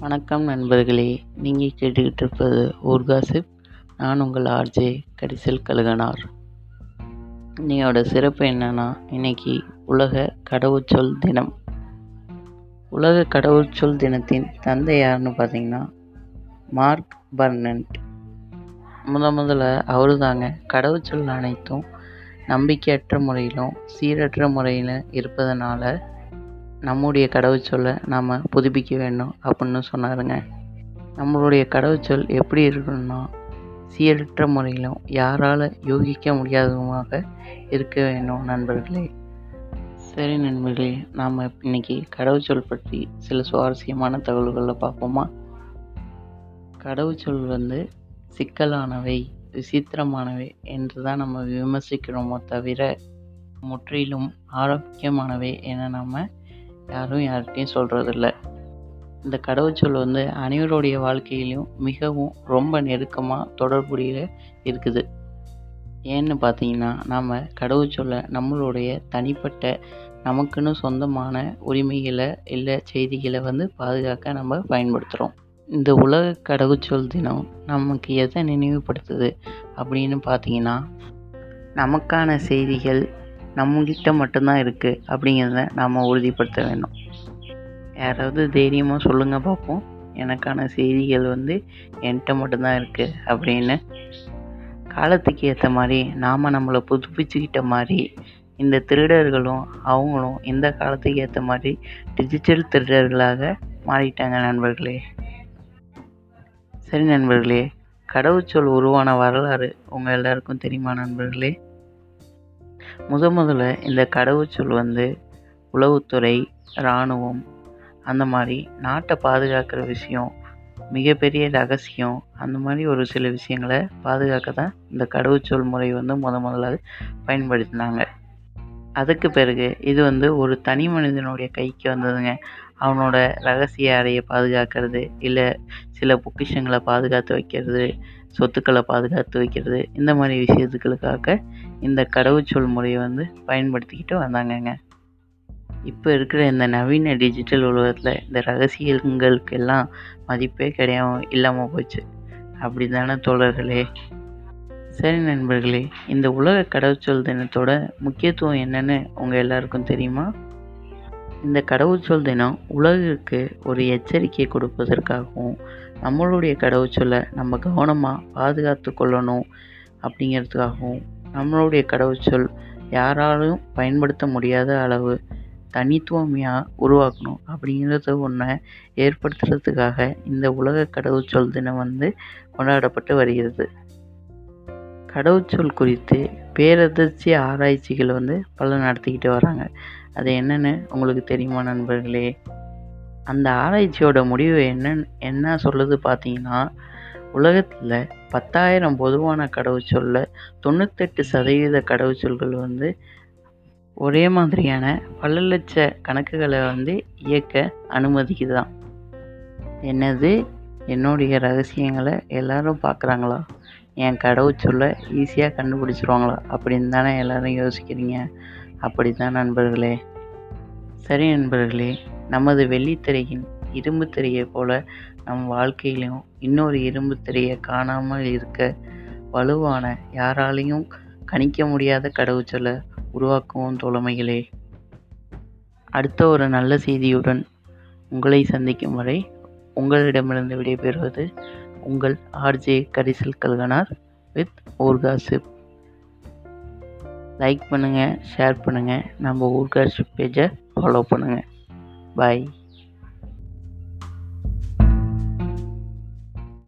வணக்கம் நண்பர்களே. நீங்கள் கேட்டுக்கிட்டு இருப்பது ஊர்காசிப் நான் உங்கள் ஆர்ஜே கரிசல் கழுகனார். இன்னையோட சிறப்பு என்னென்னா இன்னைக்கு உலக கடவுச்சொல் தினம். உலக கடவுச்சொல் தினத்தின் தந்தை யாருன்னு பார்த்தீங்கன்னா மார்க் பர்னண்ட் முத முதல்ல அவரு தாங்க கடவுச்சொல் அனைத்தும் நம்பிக்கையற்ற முறையிலும் சீரற்ற முறையில் இருப்பதனால நம்முடைய கடவுச்சொல்லை நாம் புதுப்பிக்க வேண்டும் அப்படின்னு சொன்னாருங்க. நம்மளுடைய கடவுச்சொல் எப்படி இருக்கணும்னா சீரற்ற முறையிலும் யாரால் யோகிக்க முடியாததுமாக இருக்க வேண்டும் நண்பர்களே. சரி நண்பர்களே நாம் இன்னைக்கு கடவுச்சொல் பற்றி சில சுவாரஸ்யமான தகவல்களை பார்ப்போமா? கடவுச்சொல் வந்து சிக்கலானவை விசித்திரமானவை என்று தான் நம்ம விமர்சிக்கிறோமோ தவிர முற்றிலும் ஆரோக்கியமானவை என நம்ம யாரும் யார்கிட்டையும் சொல்கிறதில்ல இந்த கடவுச்சொல் வந்து அனைவருடைய வாழ்க்கையிலையும் மிகவும் ரொம்ப நெருக்கமாக தொடர்புடைய இருக்குது. ஏன்னு பார்த்தீங்கன்னா நாம் கடவுச்சொல்லை நம்மளுடைய தனிப்பட்ட நமக்குன்னு சொந்தமான உரிமைகளை இல்லை செய்திகளை வந்து பாதுகாக்க நம்ம பயன்படுத்துகிறோம் இந்த உலக கடவுச்சொல் தினம் நமக்கு எதை நினைவுபடுத்துது அப்படின்னு பார்த்தீங்கன்னா நமக்கான செய்திகள் நம்மகிட்ட மட்டும்தான் இருக்குது அப்படிங்கிறத நாம் உறுதிப்படுத்த வேண்டும். யாராவது தைரியமாக சொல்லுங்கள் பார்ப்போம் எனக்கான செய்திகள் வந்து என்கிட்ட மட்டும்தான் இருக்குது அப்படின்னு. காலத்துக்கு ஏற்ற மாதிரி நாம் நம்மளை புதுப்பிச்சுக்கிட்ட மாதிரி இந்த திருடர்களும் அவங்களும் இந்த காலத்துக்கு ஏற்ற மாதிரி டிஜிட்டல் திருடர்களாக மாறிட்டாங்க நண்பர்களே. சரி நண்பர்களே கடவுச்சொல் உருவான வரலாறு உங்கள் எல்லாருக்கும் தெரியுமா நண்பர்களே? முத முதல்ல இந்த கடவுச்சொல் வந்து உளவுத்துறை இராணுவம் அந்த மாதிரி நாட்டை பாதுகாக்கிற விஷயம் மிகப்பெரிய ரகசியம் அந்த மாதிரி ஒரு சில விஷயங்களை பாதுகாக்க தான் இந்த கடவுச்சொல் முறை வந்து முத முதலாக பயன்படுத்தினாங்க. அதுக்கு பிறகு இது வந்து ஒரு தனி மனிதனுடைய கைக்கு வந்ததுங்க. அவனோட ரகசிய அறையை பாதுகாக்கிறது இல்லை சில பொக்கிஷங்களை பாதுகாத்து வைக்கிறது சொத்துக்களை பாதுகாத்து வைக்கிறது இந்த மாதிரி விஷயத்துக்களுக்காக இந்த கடவுச்சொல் முறையை வந்து பயன்படுத்திக்கிட்டு வந்தாங்கங்க. இப்போ இருக்கிற இந்த நவீன டிஜிட்டல் உலகத்தில் இந்த ரகசியங்களுக்கெல்லாம் மதிப்பே கிடையாம இல்லாமல் போச்சு. அப்படி தானே தோழர்களே? சரி நண்பர்களே இந்த உலக கடவுச்சொல் தினத்தோட முக்கியத்துவம் என்னன்னு உங்கள் எல்லாருக்கும் தெரியுமா? இந்த கடவுச்சொல் தினம் உலகிற்கு ஒரு எச்சரிக்கை கொடுப்பதற்காகவும் நம்மளுடைய கடவுச்சொல்லை நம்ம கவனமாக பாதுகாத்து கொள்ளணும் அப்படிங்கிறதுக்காகவும் நம்மளுடைய கடவுச்சொல் யாராலும் பயன்படுத்த முடியாத அளவு தனித்துவமையாக உருவாக்கணும் அப்படிங்கிறத ஒன்றை ஏற்படுத்துறதுக்காக இந்த உலக கடவுச்சொல் தினம் வந்து கொண்டாடப்பட்டு வருகிறது. கடவுச்சொல் குறித்து பேரதிர்ச்சி ஆராய்ச்சிகள் வந்து பல நடத்திக்கிட்டு வராங்க. அது என்னன்னு உங்களுக்கு தெரியுமா நண்பர்களே? அந்த ஆராய்ச்சியோட முடிவு என்ன என்ன சொல்லுது பார்த்தீங்கன்னா உலகத்தில் பத்தாயிரம் பொதுவான கடவுச்சொல்ல தொண்ணூத்தெட்டு சதவீத கடவுச்சொல்கள் வந்து ஒரே மாதிரியான பல லட்ச கணக்குகளை வந்து இயக்க அனுமதிக்குதான் என்னது? என்னுடைய ரகசியங்களை எல்லாரும் பார்க்குறாங்களா? என் கடவுச்சொல்ல ஈஸியாக கண்டுபிடிச்சிருவாங்களா? அப்படின்னு தானே எல்லாரும் யோசிக்கிறீங்க. அப்படித்தான் நண்பர்களே. சரி நண்பர்களே நமது வெள்ளித்திரையின் இரும்பு திரையை போல நம் வாழ்க்கையிலும் இன்னொரு இரும்பு திரையை காணாமல் இருக்க வலுவான யாராலையும் கணிக்க முடியாத கடவுச்சொல்லை உருவாக்குவோம் தோழமைகளே. அடுத்த ஒரு நல்ல செய்தியுடன் உங்களை சந்திக்கும் வரை உங்களிடமிருந்து விடைபெறுவது உங்கள் ஆர்ஜே கரிசல் கல்கனார் வித் ஓர்காசிப் லைக் பண்ணுங்கள் ஷேர் பண்ணுங்கள் நம்ம ஊர்காசிப் பேஜை ஃபாலோ பண்ணுங்கள் பாய்